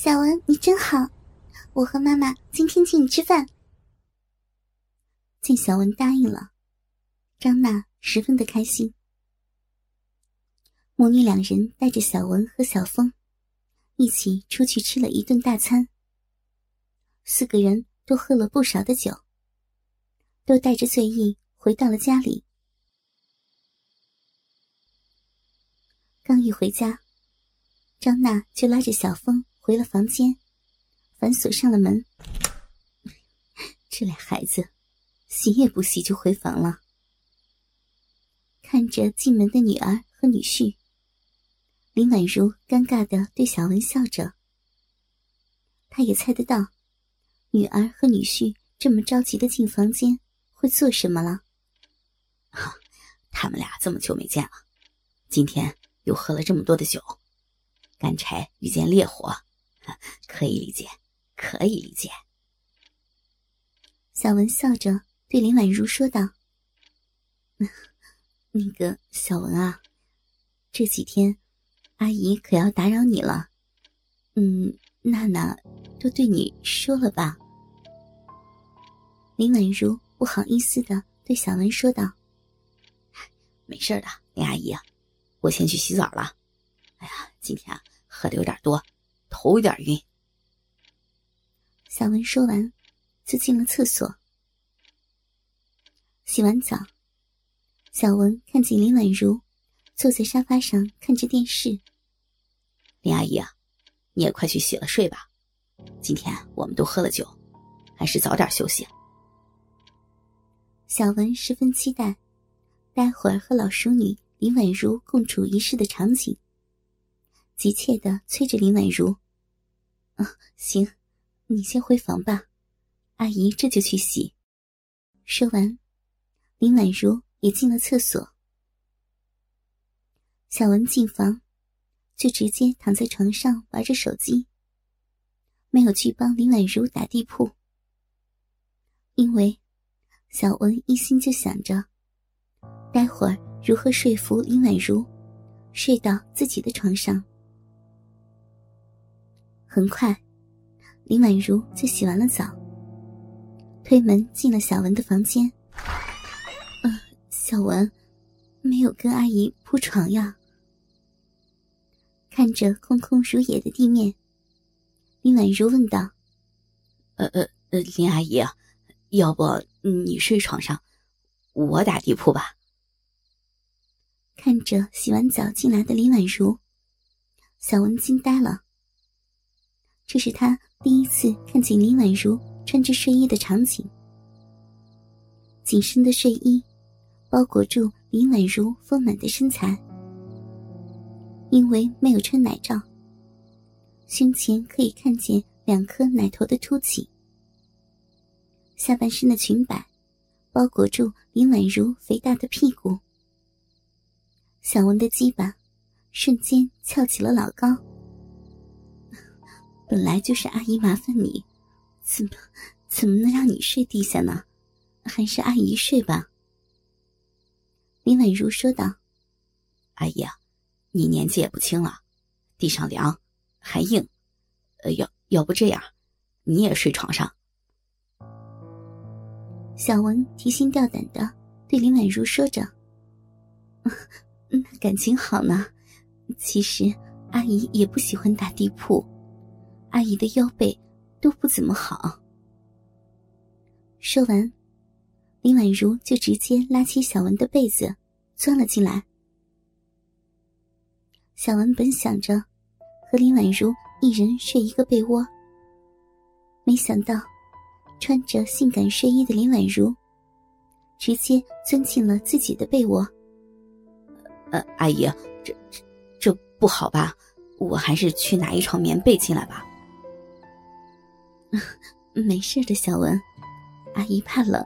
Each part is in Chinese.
小文，你真好，我和妈妈今天请你吃饭。见小文答应了，张娜十分的开心。母女两人带着小文和小峰一起出去吃了一顿大餐，四个人都喝了不少的酒，都带着醉意回到了家里。刚一回家，张娜就拉着小峰回了房间，反锁上了门。这俩孩子，洗也不洗就回房了。看着进门的女儿和女婿，林婉如尴尬的对小文笑着。她也猜得到，女儿和女婿这么着急的进房间会做什么了。他们俩这么久没见了，今天。又喝了这么多的酒，干柴遇见烈火，可以理解，可以理解。小文笑着对林婉如说道：“ 那个小文啊，这几天阿姨可要打扰你了。嗯，娜娜都对你说了吧？”林婉如不好意思的对小文说道：“没事的，林阿姨。”我先去洗澡了。哎呀，今天啊喝的有点多，头有点晕。小文说完，就进了厕所。洗完澡，小文看见林婉如坐在沙发上看着电视。林阿姨啊，你也快去洗了睡吧。今天我们都喝了酒，还是早点休息。小文十分期待，待会儿和老淑女。林婉如共处一室的场景，急切的催着林婉如：“，行，你先回房吧，阿姨这就去洗。”说完，林婉如也进了厕所。小文进房，就直接躺在床上玩着手机，没有去帮林婉如打地铺，因为小文一心就想着，待会儿。如何说服林婉如睡到自己的床上？很快，林婉如就洗完了澡，推门进了小文的房间。嗯，小文没有跟阿姨铺床呀。看着空空如也的地面，林婉如问道：“呃呃呃，林阿姨，要不你睡床上，我打地铺吧？”看着洗完澡进来的林婉如，小文惊呆了。这是他第一次看见林婉如穿着睡衣的场景。紧身的睡衣包裹住林婉如丰满的身材，因为没有穿奶罩，胸前可以看见两颗奶头的凸起。下半身的裙摆包裹住林婉如肥大的屁股。小文的鸡巴瞬间翘起了老高。本来就是阿姨麻烦你，怎么怎么能让你睡地下呢？还是阿姨睡吧。”林婉如说道。“阿姨啊，你年纪也不轻了，地上凉，还硬，呃，要要不这样，你也睡床上。”小文提心吊胆的对林婉如说着。嗯，感情好呢。其实阿姨也不喜欢打地铺，阿姨的腰背都不怎么好。说完，林婉如就直接拉起小文的被子，钻了进来。小文本想着和林婉如一人睡一个被窝，没想到穿着性感睡衣的林婉如直接钻进了自己的被窝。呃，阿姨，这这这不好吧？我还是去拿一床棉被进来吧。没事的，小文，阿姨怕冷，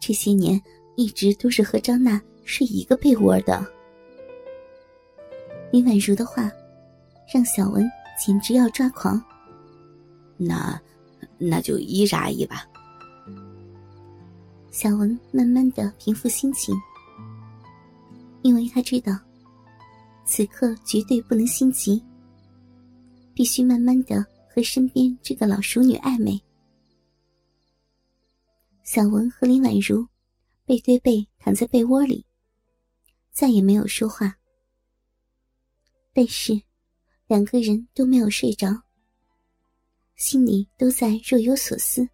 这些年一直都是和张娜睡一个被窝的。林婉如的话，让小文简直要抓狂。那那就依着阿姨吧。小文慢慢的平复心情。因为他知道，此刻绝对不能心急，必须慢慢的和身边这个老熟女暧昧。小文和林婉如背对背躺在被窝里，再也没有说话。但是，两个人都没有睡着，心里都在若有所思。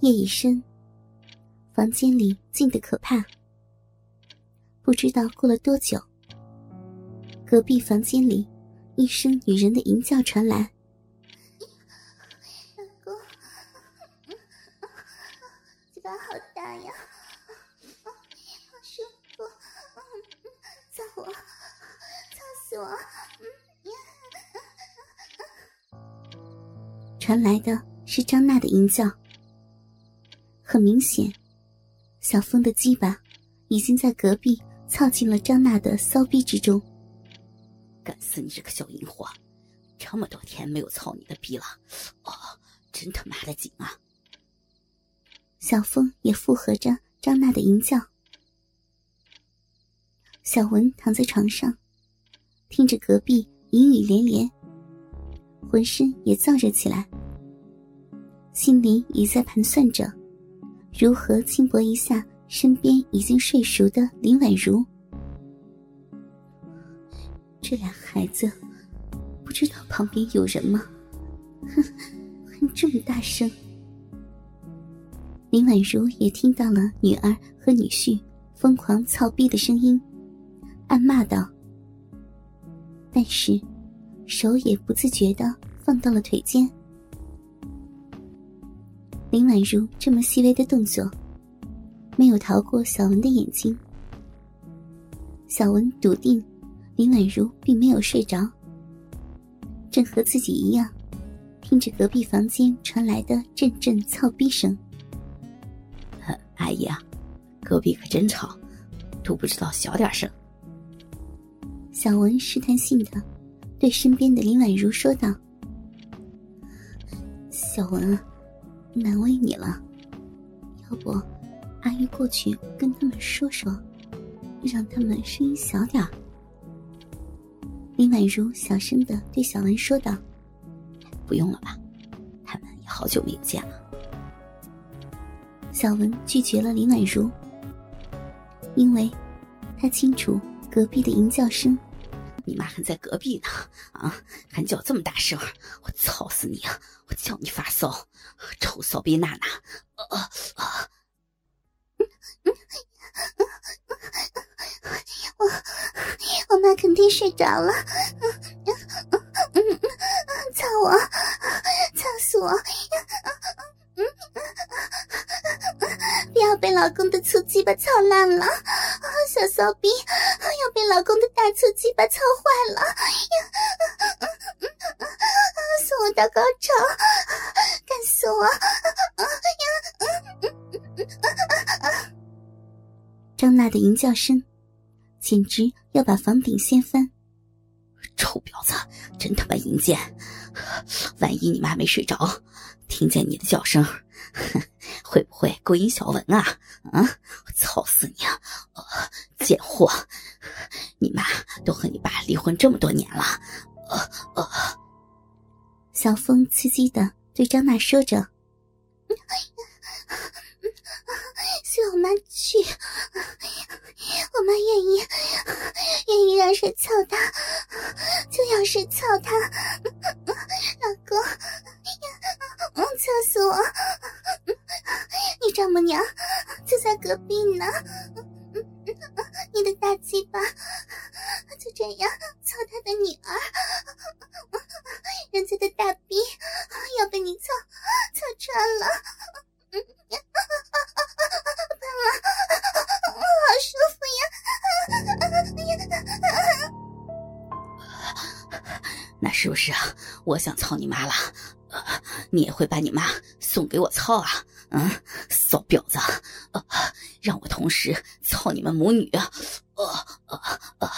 夜已深，房间里静得可怕。不知道过了多久，隔壁房间里一声女人的吟叫传来。传来的是张娜的淫叫。很明显，小峰的鸡巴已经在隔壁操进了张娜的骚逼之中。干死你这个小淫货！这么多天没有操你的逼了，哦，真他妈的紧啊！小峰也附和着张娜的淫叫。小文躺在床上，听着隔壁淫语连连。浑身也燥热起来，心里也在盘算着，如何轻薄一下身边已经睡熟的林婉如。这俩孩子，不知道旁边有人吗？哼，还这么大声！林婉如也听到了女儿和女婿疯狂操逼的声音，暗骂道：“但是。”手也不自觉的放到了腿间。林婉如这么细微的动作，没有逃过小文的眼睛。小文笃定，林婉如并没有睡着，正和自己一样，听着隔壁房间传来的阵阵操逼声。阿姨啊，隔壁可真吵，都不知道小点声。小文试探性的。对身边的林婉如说道：“小文，难为你了，要不阿姨过去跟他们说说，让他们声音小点林婉如小声的对小文说道：“不用了吧，他们也好久没有见了。”小文拒绝了林婉如，因为他清楚隔壁的淫叫声。你妈还在隔壁呢，啊，还叫这么大声，我操死你啊！我叫你发骚，臭骚逼娜娜，啊啊！我肯定睡着了，嗯嗯嗯操我，操死我！不要被老公的粗鸡巴操烂了，小骚逼！要被老公的大粗鸡巴操坏了！送我到高潮，干死我！张娜的淫叫声，简直要把房顶掀翻！臭婊子，真他妈淫贱！万一你妈没睡着，听见你的叫声，会不会勾引小文啊？啊！我操死你啊！贱货！你妈都和你爸离婚这么多年了，呃呃。小峰刺激的对张娜说着：“ 随我妈去，我妈愿意，愿意让谁操她，就让谁操她。老公，操死我！你丈母娘就在隔壁呢。”你的大鸡巴就这样操他的女儿，人家的大逼要被你操操穿了，是不是啊？我想操你妈了，你也会把你妈送给我操啊？嗯，骚婊子，让我同时操你们母女，呃呃呃。